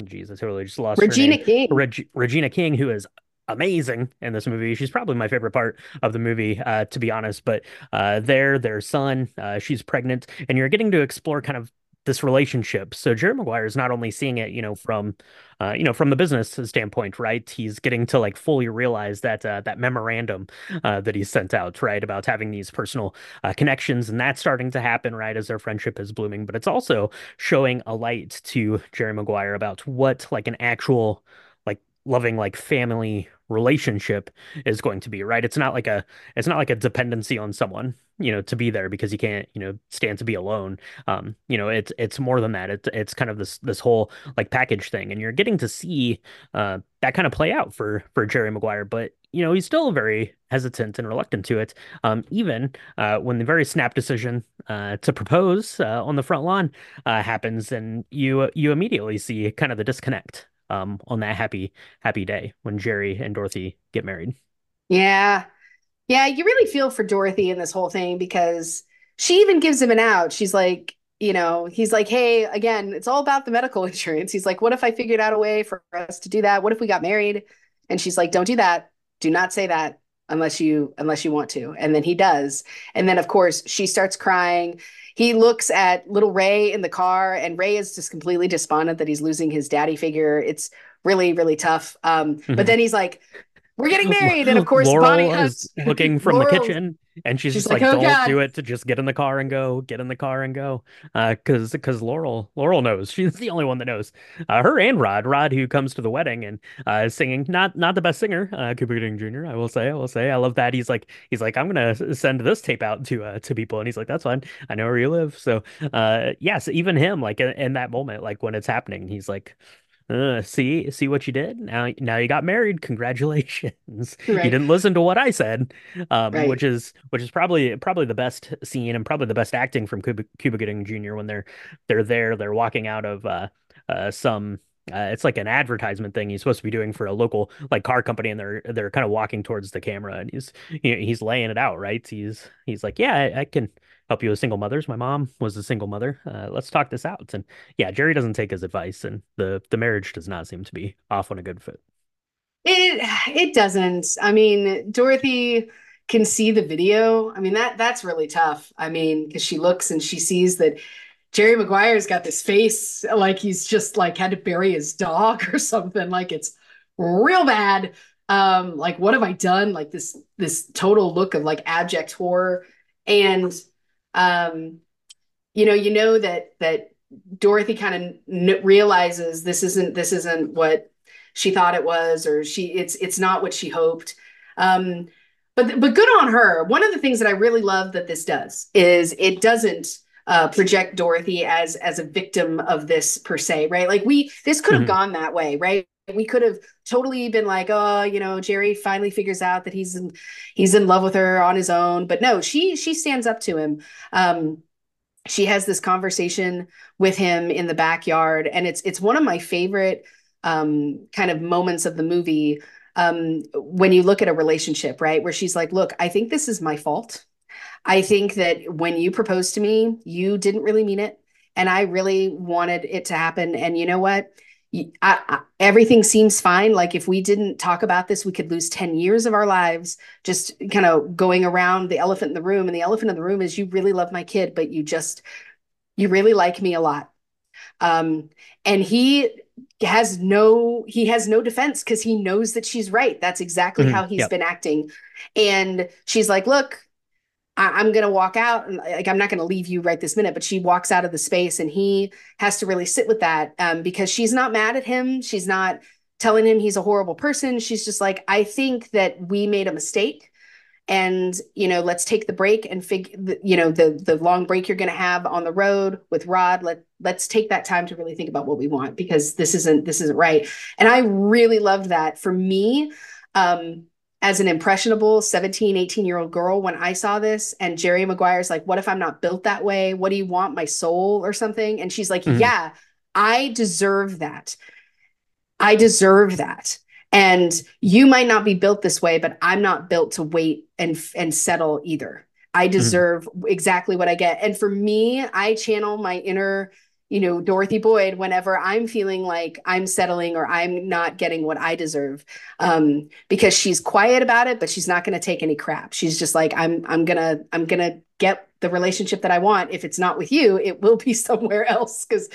Jesus, I totally just lost Regina. King. Reg Regina King, who is amazing in this movie. She's probably my favorite part of the movie, uh, to be honest. But uh, there, their son, uh, she's pregnant, and you're getting to explore kind of this relationship. So Jerry Maguire is not only seeing it, you know, from, uh, you know, from the business standpoint, right? He's getting to like fully realize that uh, that memorandum uh, that he sent out, right, about having these personal uh, connections, and that's starting to happen, right, as their friendship is blooming. But it's also showing a light to Jerry Maguire about what like an actual like loving like family relationship is going to be, right? It's not like a it's not like a dependency on someone, you know, to be there because you can't, you know, stand to be alone. Um, you know, it's it's more than that. It's it's kind of this this whole like package thing, and you're getting to see uh that kind of play out for for Jerry Maguire, but you know, he's still very hesitant and reluctant to it. Um, even uh, when the very snap decision uh, to propose uh, on the front lawn uh, happens, and you you immediately see kind of the disconnect um, on that happy happy day when Jerry and Dorothy get married. Yeah. Yeah, you really feel for Dorothy in this whole thing because she even gives him an out. She's like, you know, he's like, hey, again, it's all about the medical insurance. He's like, what if I figured out a way for us to do that? What if we got married? And she's like, don't do that. Do not say that unless you unless you want to. And then he does. And then of course she starts crying. He looks at little Ray in the car, and Ray is just completely despondent that he's losing his daddy figure. It's really, really tough. Um, but then he's like, we're getting married. And of course, Laurel Bonnie is looking from the kitchen and she's, she's just like, like, "Oh, don't God." do it to just get in the car and go, get in the car and go. Uh, cause, cause Laurel, Laurel knows. She's the only one that knows. Uh, her and Rod, Rod who comes to the wedding and uh is singing, not not the best singer, uh Cuba Gooding Jr., I will say, I will say. I love that. He's like, he's like, I'm gonna send this tape out to uh to people. And he's like, that's fine. I know where you live. So uh yes, even him, like in, in that moment, like when it's happening, he's like uh, see, see what you did. Now, now you got married. Congratulations. You didn't listen to what I said, um, Right. which is which is probably probably the best scene and probably the best acting from Cuba, Cuba Gooding Jr. when they're they're there, they're walking out of uh, uh, some. Uh, it's like an advertisement thing he's supposed to be doing for a local like car company, and they're they're kind of walking towards the camera, and he's you know, he's laying it out, right? He's he's like, yeah, I, I can help you with single mothers. My mom was a single mother. Uh, let's talk this out. And yeah, Jerry doesn't take his advice, and the the marriage does not seem to be off on a good foot. It it doesn't. I mean, Dorothy can see the video. I mean, that that's really tough. I mean, because she looks and she sees that Jerry Maguire's got this face like he's just like had to bury his dog or something. Like it's real bad. Um, like what have I done? Like this this total look of like abject horror. And um, you know, you know that that Dorothy kind of realizes this isn't this isn't what she thought it was, or she it's it's not what she hoped. Um, but but good on her. One of the things that I really love that this does is it doesn't uh, project Dorothy as as a victim of this per se, right? Like we this could have Mhm. gone that way, right? we could have totally been like oh you know jerry finally figures out that he's in he's in love with her on his own but no she she stands up to him um she has this conversation with him in the backyard and it's it's one of my favorite um kind of moments of the movie um when you look at a relationship right where she's like look i think this is my fault i think that when you proposed to me you didn't really mean it and i really wanted it to happen and you know what I, I, everything seems fine. Like if we didn't talk about this, we could lose 10 years of our lives just kind of going around the elephant in the room. And the elephant in the room is you really love my kid, but you just, you really like me a lot. Um, and he has no, he has no defense because he knows that she's right. That's exactly mm-hmm. how he's yep. been acting. And she's like, look, I, am gonna walk out and like I'm not gonna leave you right this minute, but she walks out of the space and he has to really sit with that um, because she's not mad at him. She's not telling him he's a horrible person. She's just like, I think that we made a mistake. And you know, let's take the break and figure. You know, the the long break you're going to have on the road with Rod. Let let's take that time to really think about what we want because this isn't this isn't right. And I really loved that. For me, um, as an impressionable 17, 18 year old girl when I saw this. And Jerry Maguire's like, What if I'm not built that way? What do you want? My soul or something? And she's like, mm-hmm. Yeah, I deserve that. I deserve that. And you might not be built this way, but I'm not built to wait and and settle either. I mm-hmm. deserve mm-hmm. exactly what I get. And for me, I channel my inner you know, Dorothy Boyd whenever I'm feeling like I'm settling or I'm not getting what I deserve. Um, because she's quiet about it, but she's not going to take any crap. She's just like, I'm, I'm gonna, I'm gonna get the relationship that I want. If it's not with you, it will be somewhere else. Cause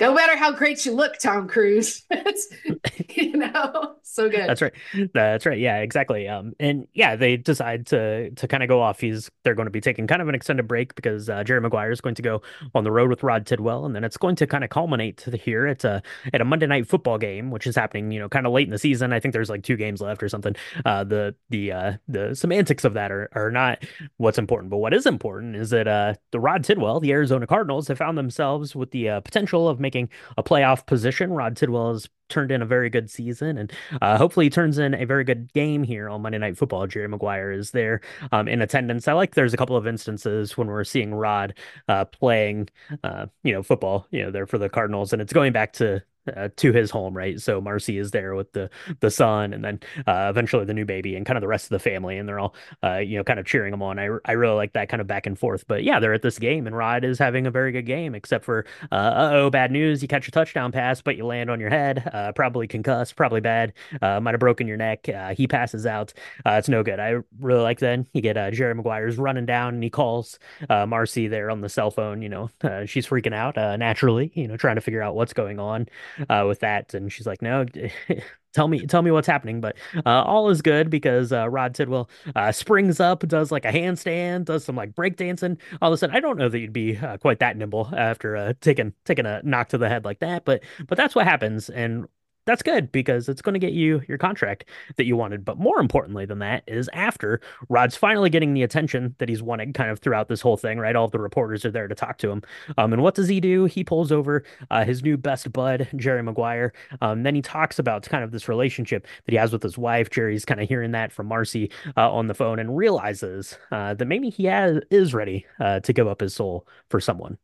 no matter how great you look, Tom Cruise, you know, so good. That's right. That's right. Yeah, exactly. Um, and yeah, they decide to to kind of go off. He's they're going to be taking kind of an extended break because uh, Jerry Maguire is going to go on the road with Rod Tidwell, and then it's going to kind of culminate here. It's a at a Monday night football game, which is happening, you know, kind of late in the season. I think there's like two games left or something. Uh, the the uh the semantics of that are are not what's important, but what is important is that uh the Rod Tidwell, the Arizona Cardinals, have found themselves with the uh, potential of making a playoff position. Rod Tidwell has turned in a very good season and uh, hopefully he turns in a very good game here on Monday Night Football. Jerry Maguire is there um, in attendance. I like there's a couple of instances when we're seeing Rod uh, playing, uh, you know, football, you know, there for the Cardinals, and it's going back to uh, to his home, right? So Marcy is there with the the son, and then uh, eventually the new baby, and kind of the rest of the family, and they're all, uh, you know, kind of cheering him on. I I really like that kind of back and forth. But yeah, they're at this game, and Rod is having a very good game, except for uh oh, bad news. You catch a touchdown pass, but you land on your head, uh, probably concussed, probably bad, uh, might have broken your neck. Uh, he passes out. Uh, it's no good. I really like then You get uh, Jerry Maguire's running down, and he calls uh, Marcy there on the cell phone. You know, she's freaking out naturally. You know, trying to figure out what's going on uh, with that. And she's like, no, tell me, tell me what's happening. But uh, all is good because uh, Rod Tidwell uh, springs up, does like a handstand, does some like breakdancing. All of a sudden, I don't know that you'd be uh, quite that nimble after uh, taking taking a knock to the head like that. But but that's what happens. And that's good because it's going to get you your contract that you wanted. But more importantly than that is after Rod's finally getting the attention that he's wanted kind of throughout this whole thing, right? All of the reporters are there to talk to him. Um, and what does he do? He pulls over uh, his new best bud, Jerry Maguire. Um, then he talks about kind of this relationship that he has with his wife. Jerry's kind of hearing that from Marcy uh, on the phone and realizes uh, that maybe he has, is ready uh, to give up his soul for someone.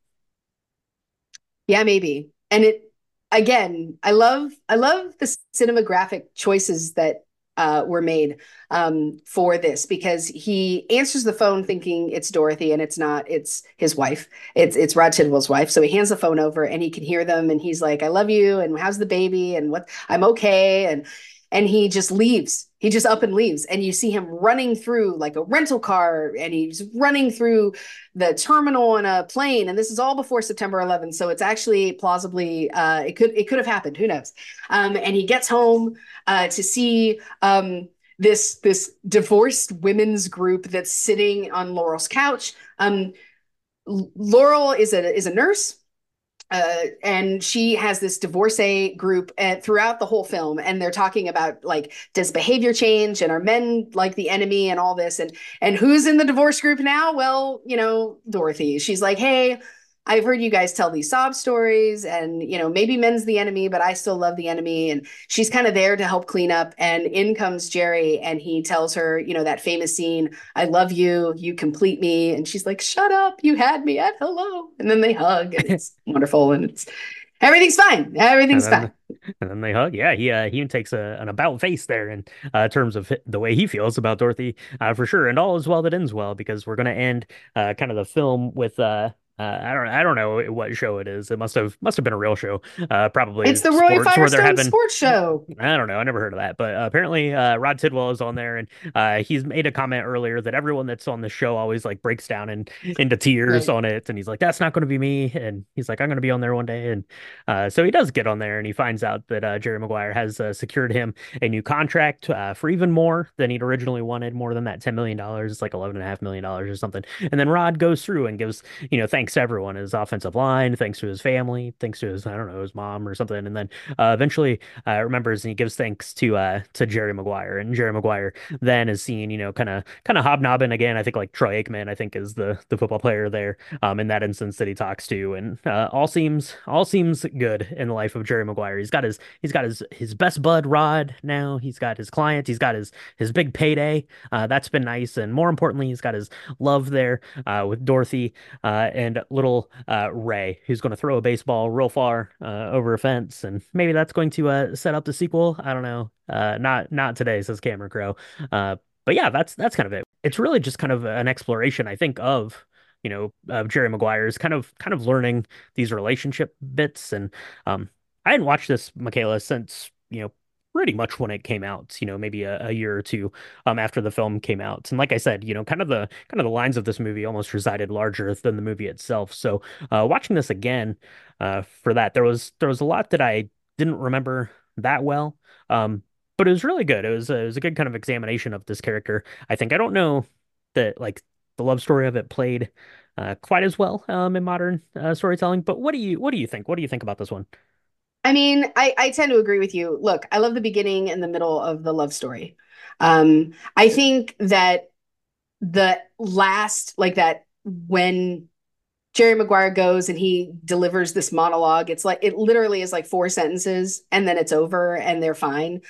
Yeah, maybe. And it again, I love I love the cinematographic choices that uh, were made um, for this because he answers the phone thinking it's Dorothy and it's not. It's his wife. It's it's Rod Tidwell's wife. So he hands the phone over and he can hear them and he's like, "I love you," and "How's the baby?" and "What? I'm okay." and and he just leaves. He just up and leaves. And you see him running through like a rental car and he's running through the terminal on a plane. And this is all before september 11th so it's actually plausibly uh, it could it could have happened. Who knows? Um, and he gets home uh, to see um, this this divorced women's group that's sitting on laurel's couch. Um, laurel is a is a nurse uh, and she has this divorcee group and throughout the whole film and they're talking about like does behavior change and are men like the enemy and all this and and who's in the divorce group now? Well you know dorothy. She's like hey I've heard you guys tell these sob stories, and you know, maybe men's the enemy, but I still love the enemy. And she's kind of there to help clean up. And in comes Jerry, and he tells her, you know, that famous scene, I love you, you complete me. And she's like, Shut up, you had me at hello. And then they hug, and it's wonderful. And it's everything's fine. Everything's And then, fine. and then they hug. Yeah, he uh, he even takes a, an about face there in uh, terms of the way he feels about Dorothy, uh, for sure. And all is well that ends well because we're going to end uh, kind of the film with uh, I don't I don't know what show it is. It must have must have been a real show. Uh, probably It's the Roy sports Firestone having Sports Show. I don't know. I never heard of that, but uh, apparently uh, Rod Tidwell is on there, and uh, he's made a comment earlier that everyone that's on the show always like breaks down and into tears Right. on it, and he's like, "That's not going to be me," and he's like, "I'm going to be on there one day," and uh, so he does get on there, and he finds out that uh, Jerry Maguire has uh, secured him a new contract uh, for even more than he'd originally wanted, more than that ten million dollars. It's like eleven and a half million dollars or something, and then Rod goes through and gives you know thanks to everyone, his offensive line, thanks to his family, thanks to his I don't know his mom or something, and then uh, eventually uh, remembers and he gives thanks to uh to Jerry Maguire, and Jerry Maguire then is seen you know kind of kind of hobnobbing again. I think like Troy Aikman, I think is the the football player there um in that instance that he talks to, and uh, all seems all seems good in the life of Jerry Maguire. He's got his he's got his his best bud Rod now. He's got his client. He's got his his big payday. Uh, that's been nice, and more importantly, he's got his love there uh, with Dorothy uh, and little uh, Ray, who's going to throw a baseball real far uh, over a fence, and maybe that's going to uh, set up the sequel. I don't know. Uh, not not today, says Cameron Crowe. Uh, but yeah, that's that's kind of it. It's really just kind of an exploration, I think, of you know Jerry Maguire's kind of kind of learning these relationship bits, and um, I hadn't watched this Michaela since you know pretty much when it came out, you know, maybe a, a year or two um after the film came out. And like I said, you know, kind of the kind of the lines of this movie almost resided larger than the movie itself. So uh watching this again uh for that, there was there was a lot that I didn't remember that well. Um but it was really good. It was it was a good kind of examination of this character. I think I don't know that like the love story of it played uh quite as well um in modern uh, storytelling, but what do you what do you think? What do you think about this one? I mean, I, I tend to agree with you. Look, I love the beginning and the middle of the love story. Um, I think that the last, like that, when Jerry Maguire goes and he delivers this monologue, it's like it literally is like four sentences and then it's over and they're fine.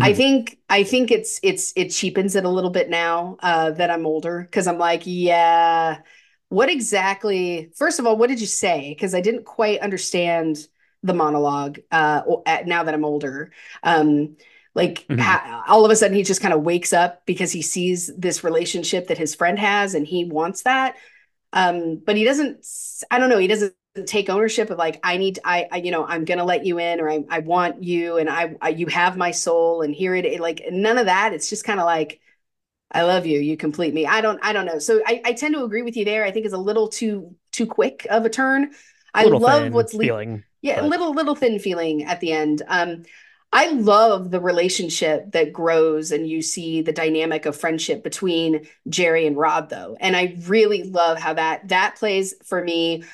I Mhm. think I think it's it's it cheapens it a little bit now uh, that I'm older because I'm like, yeah, what exactly? First of all, what did you say? Because I didn't quite understand the monologue uh, now that I'm older. Um, like Mhm. ha- all of a sudden he just kind of wakes up because he sees this relationship that his friend has and he wants that. Um, but he doesn't. I don't know. He doesn't take ownership of like I need. I, I you know I'm gonna let you in or I I want you and I, I you have my soul and here it like none of that. It's just kind of like I love you. You complete me. I don't. I don't know. So I, I tend to agree with you there. I think it's a little too too quick of a turn. I love what's le- feeling, yeah, a but- little little thin feeling at the end. Um, I love the relationship that grows and you see the dynamic of friendship between Jerry and Rod though. And I really love how that that plays for me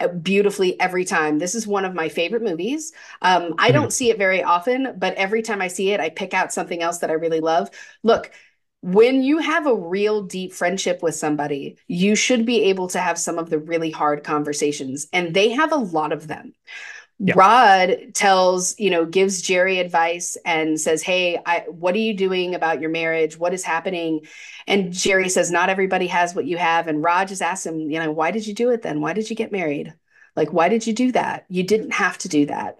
uh, beautifully every time. This is one of my favorite movies. Um, I don't see it very often, but every time I see it, I pick out something else that I really love. Look, when you have a real deep friendship with somebody, you should be able to have some of the really hard conversations, and they have a lot of them. Yeah. Rod tells, you know, gives Jerry advice and says, Hey, I, what are you doing about your marriage? What is happening? And Jerry says, Not everybody has what you have. And Rod just asks him, You know, why did you do it then? Why did you get married? Like, why did you do that? You didn't have to do that.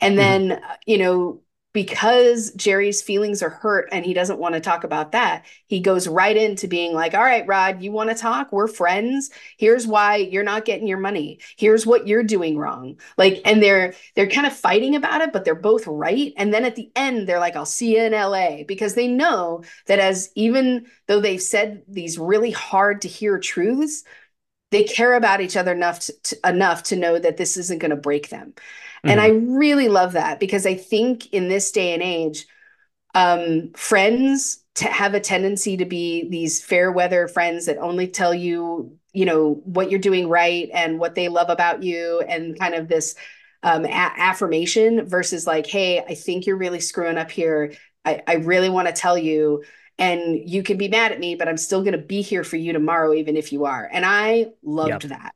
And Mhm. then, uh, you know, because Jerry's feelings are hurt and he doesn't want to talk about that, he goes right into being like, All right, Rod, you want to talk? We're friends. Here's why you're not getting your money. Here's what you're doing wrong. Like, and they're they're kind of fighting about it, but they're both right. And then at the end, they're like, I'll see you in LA because they know that as even though they've said these really hard to hear truths, they care about each other enough to, to- enough to know that this isn't going to break them. And I really love that because I think in this day and age, um, friends to have a tendency to be these fair weather friends that only tell you, you know, what you're doing right and what they love about you, and kind of this um, a- affirmation versus like, hey, I think you're really screwing up here. I, I really want to tell you, and you can be mad at me, but I'm still going to be here for you tomorrow, even if you are. And I loved Yep. that.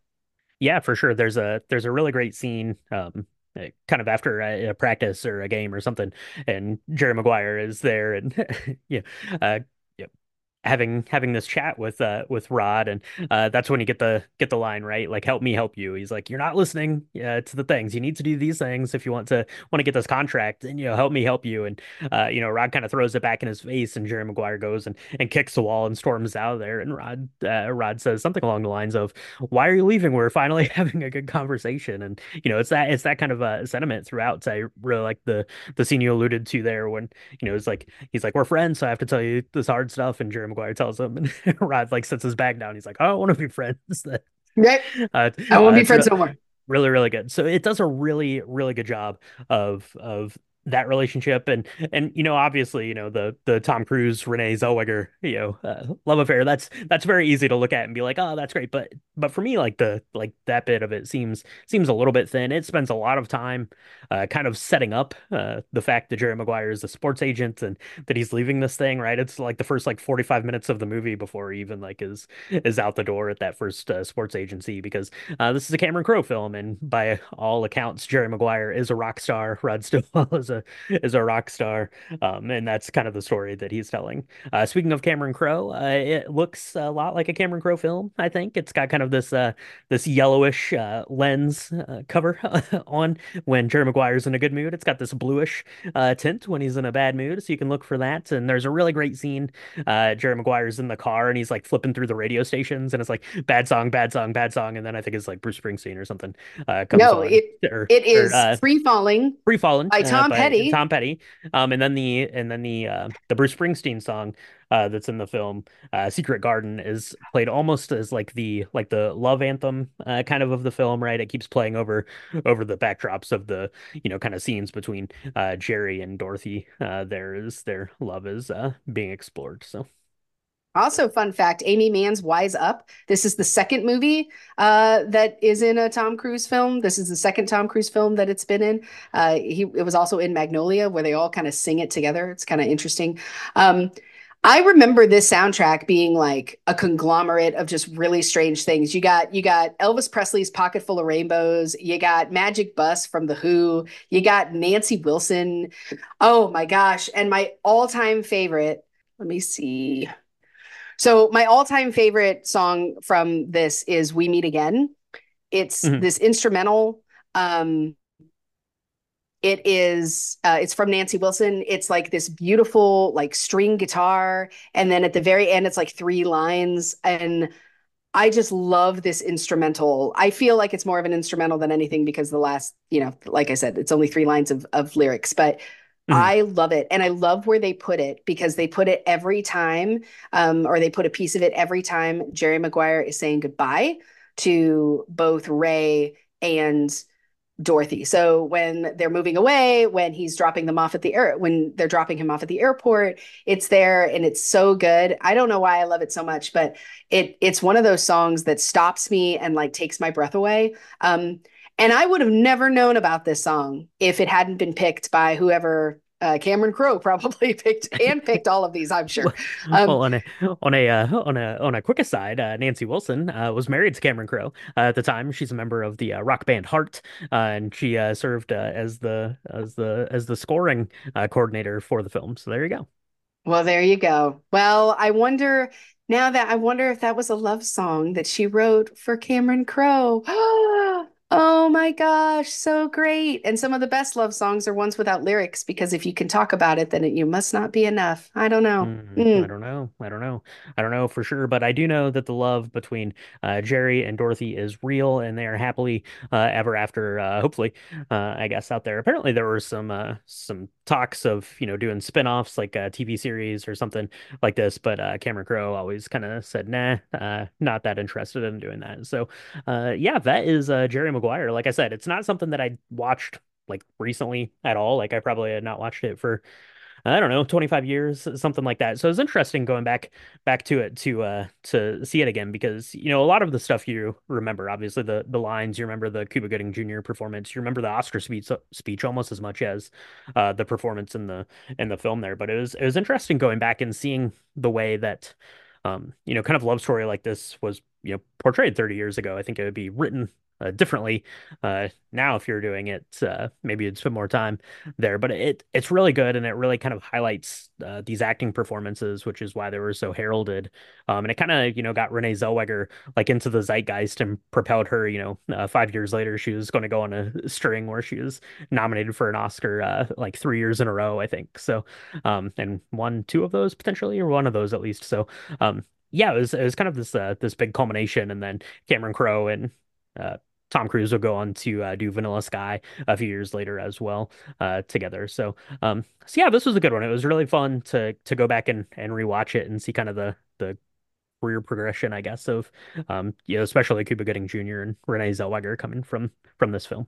Yeah, for sure. There's a there's a really great scene, um, uh, kind of after a, a practice or a game or something, and Jerry Maguire is there, and yeah, uh, having having this chat with uh with Rod and uh that's when you get the get the line right? Like help me help you. He's like you're not listening uh, to the things. You need to do these things if you want to want to get this contract. And you know help me help you. And uh you know Rod kind of throws it back in his face and Jerry Maguire goes and and kicks the wall and storms out of there. And Rod uh, Rod says something along the lines of why are you leaving? We're finally having a good conversation. And you know it's that it's that kind of a sentiment throughout I really like the the scene you alluded to there when you know it's like he's like we're friends so I have to tell you this hard stuff. And Jerry Maguire tells him, and Rod like sets his bag down. He's like, "I don't want to be friends." right. Uh, I won't uh, be friends no more. Really, really good. So it does a really, really good job of of that relationship. And and you know obviously you know the the Tom Cruise Renee Zellweger you know uh, love affair that's that's very easy to look at and be like oh that's great. But but for me like the like that bit of it seems seems a little bit thin. It spends a lot of time uh, kind of setting up uh, the fact that Jerry Maguire is a sports agent and that he's leaving this thing right? It's like the first like 45 minutes of the movie before he even like is is out the door at that first uh, sports agency because uh, this is a Cameron Crowe film and by all accounts Jerry Maguire is a rock star Rod Stillwell is a a is a rock star, um, and that's kind of the story that he's telling. Uh, speaking of Cameron Crowe, uh, it looks a lot like a Cameron Crowe film. I think it's got kind of this uh, this yellowish uh, lens uh, cover on when Jerry Maguire's in a good mood. It's got this bluish uh, tint when he's in a bad mood, so you can look for that. And there's a really great scene. Jerry Maguire's in the car and he's like flipping through the radio stations, and it's like bad song, bad song, bad song, and then I think it's like Bruce Springsteen or something. no, on, it or, it is or, free falling, free falling by Tom Petty. Petty. Tom Petty. Um, and then the and then the uh, the Bruce Springsteen song uh, that's in the film, uh, "Secret Garden," is played almost as like the like the love anthem uh, kind of of the film. Right, it keeps playing over over the backdrops of the you know kind of scenes between uh, Jerry and Dorothy. Uh, there is their love is uh, being explored. So. Also, fun fact: Aimee Mann's "Wise Up." This is the second movie uh, that is in a Tom Cruise film. This is the second Tom Cruise film that it's been in. Uh, he it was also in Magnolia, where they all kind of sing it together. It's kind of interesting. Um, I remember this soundtrack being like a conglomerate of just really strange things. You got you got Elvis Presley's Pocket Full of Rainbows, you got Magic Bus from The Who, you got Nancy Wilson. Oh my gosh, and my all-time favorite, let me see. So my all-time favorite song from this is "We Meet Again." It's mm-hmm. this instrumental. Um, it is. Uh, it's from Nancy Wilson. It's like this beautiful, like string guitar, and then at the very end, it's like three lines, and I just love this instrumental. I feel like it's more of an instrumental than anything because the last, you know, like I said, it's only three lines of of lyrics, but Mm-hmm. I love it. And I love where they put it because they put it every time, um, or they put a piece of it every time Jerry Maguire is saying goodbye to both Ray and Dorothy. So when they're moving away, when he's dropping them off at the air, when they're dropping him off at the airport, it's there and it's so good. I don't know why I love it so much, but it it's one of those songs that stops me and like takes my breath away. Um, and I would have never known about this song if it hadn't been picked by whoever uh, Cameron Crowe probably picked and picked all of these, I'm sure. Um, well, on a on a uh, on a on a quick aside, uh, Nancy Wilson uh, was married to Cameron Crowe uh, at the time. She's a member of the uh, rock band Heart, and she served as the as the as the scoring coordinator for the film. So there you go. Well, there you go. Well, I wonder now that I wonder if that was a love song that she wrote for Cameron Crowe. Oh my gosh, so great. And some of the best love songs are ones without lyrics because if you can talk about it, then it, you must not be enough. I don't know. Mm, mm. I don't know. I don't know. I don't know for sure, but I do know that the love between uh, Jerry and Dorothy is real and they are happily uh, ever after, uh, hopefully, uh, I guess, out there. Apparently, there were some uh, some talks of, you know, doing spin offs like a TV series or something like this, but uh, Cameron Crowe always kind of said, nah, not that interested in doing that. So, yeah, that is Jerry Maguire. Like I said, it's not something that I watched like recently at all. Like I probably had not watched it for I don't know, 25 years, something like that. So it's interesting going back back to it to uh to see it again because you know a lot of the stuff you remember, obviously the the lines, you remember the Cuba Gooding Jr. performance, you remember the Oscar speech speech almost as much as uh the performance in the in the film there. But it was it was interesting going back and seeing the way that um, you know, kind of love story like this was, you know, portrayed 30 years ago. I think it would be written uh, differently uh, now if you're doing it. Uh, maybe you'd spend more time there, but it it's really good and it really kind of highlights uh, these acting performances, which is why they were so heralded. Um, and it kind of you know got Renee Zellweger like into the zeitgeist and propelled her. You know, uh, five years later, she was going to go on a string where she was nominated for an Oscar uh, like three years in a row, I think. So, um, and won two of those potentially, or one of those at least. So, um, yeah, it was it was kind of this uh, this big culmination, and then Cameron Crowe and uh, Tom Cruise will go on to uh, do Vanilla Sky a few years later as well uh, together. So, um, so yeah, this was a good one. It was really fun to to go back and and rewatch it and see kind of the the career progression, I guess, of um, you know, especially Cuba Gooding Jr. and Renee Zellweger coming from from this film.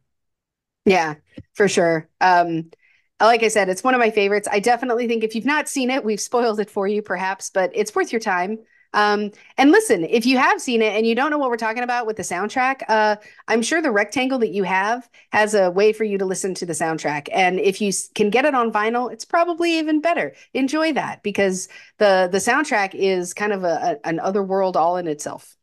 Yeah, for sure. Um, like I said, it's one of my favorites. I definitely think if you've not seen it, we've spoiled it for you, perhaps, but it's worth your time. Um, and listen, if you have seen it and you don't know what we're talking about with the soundtrack, uh, I'm sure the rectangle that you have has a way for you to listen to the soundtrack. And if you can get it on vinyl, it's probably even better. Enjoy that because the the soundtrack is kind of a, a an other world all in itself.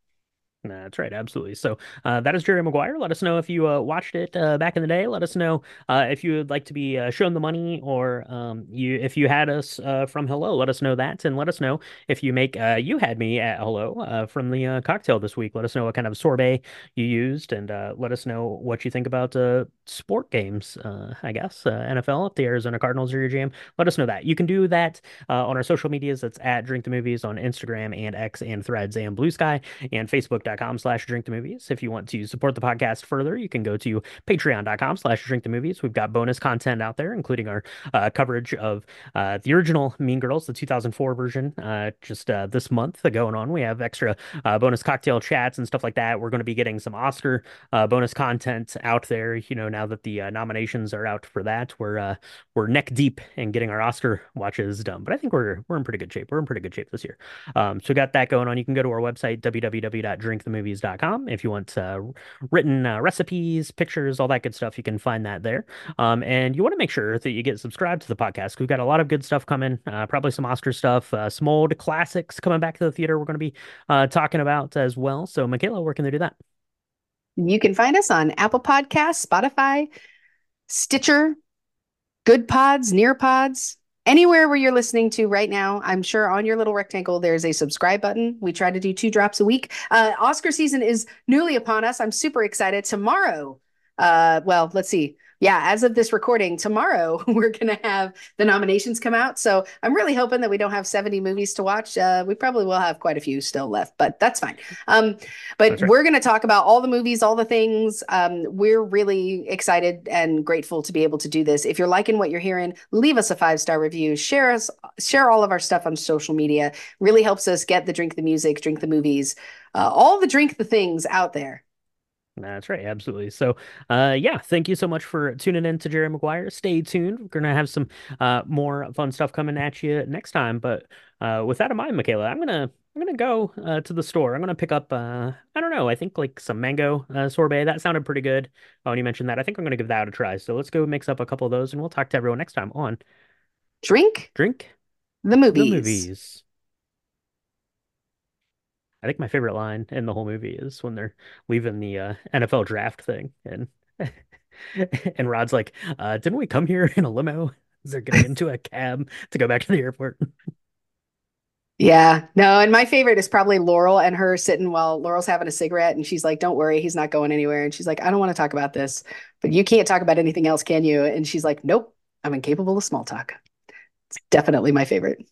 That's right, absolutely. So uh, that is Jerry Maguire. Let us know if you uh, watched it uh, back in the day. Let us know uh, if you would like to be uh, shown the money, or um, you if you had us uh, from Hello. Let us know that, and let us know if you make you had me at Hello from the cocktail this week. Let us know what kind of sorbet you used, and let us know what you think about sport games. I guess NFL, if the Arizona Cardinals are your jam, let us know that. You can do that on our social medias. That's at Drink the Movies on Instagram and X and Threads and Bluesky and Facebook patreon.com slash drink the movies. If you want to support the podcast further, you can go to patreon.com slash drink the movies. We've got bonus content out there, including our uh, coverage of uh, the original Mean Girls, the 2004 version, uh, just uh, this month going on. We have extra uh, bonus cocktail chats and stuff like that. We're going to be getting some Oscar uh, bonus content out there. You know, now that the nominations are out for that, we're we're neck deep in getting our Oscar watches done. But I think we're we're in pretty good shape. We're in pretty good shape this year. Um, so we got that going on. You can go to our website www.drink themovies.com. If you want uh, written uh, recipes, pictures, all that good stuff, you can find that there. Um, and you want to make sure that you get subscribed to the podcast. We've got a lot of good stuff coming, uh, probably some Oscar stuff, uh, some old classics coming back to the theater we're going to be uh, talking about as well. So, Michaela, where can they do that? You can find us on Apple Podcasts, Spotify, Stitcher, Goodpods, Near Pods, anywhere where you're listening to right now, I'm sure on your little rectangle there's a subscribe button. We try to do two drops a week. Uh, Oscar season is newly upon us. I'm super excited. Tomorrow, uh, well, let's see yeah, as of this recording, tomorrow we're going to have the nominations come out. So I'm really hoping that we don't have 70 movies to watch. Uh, we probably will have quite a few still left, but that's fine. Um, but right. we're going to talk about all the movies, all the things. Um, we're really excited and grateful to be able to do this. If you're liking what you're hearing, leave us a five star review. Share us, share all of our stuff on social media. Really helps us get the drink the music, drink the movies, uh, all the drink the things out there. That's right, absolutely. So, uh, yeah, thank you so much for tuning in to Jerry Maguire. Stay tuned. We're gonna have some uh more fun stuff coming at you next time. But uh, with that in mind, Michaela, I'm gonna I'm gonna go uh, to the store. I'm gonna pick up uh, I don't know. I think like some mango uh, sorbet. That sounded pretty good. Oh, and you mentioned that. I think I'm gonna give that a try. So let's go mix up a couple of those, and we'll talk to everyone next time on Drink Drink the movies. The movies. I think my favorite line in the whole movie is when they're leaving the uh, NFL draft thing, and and Rod's like, uh, "Didn't we come here in a limo?" They're getting into a cab to go back to the airport. Yeah, no, and my favorite is probably Laurel and her sitting while Laurel's having a cigarette, and she's like, "Don't worry, he's not going anywhere." And she's like, "I don't want to talk about this, but you can't talk about anything else, can you?" And she's like, "Nope, I'm incapable of small talk." It's definitely my favorite.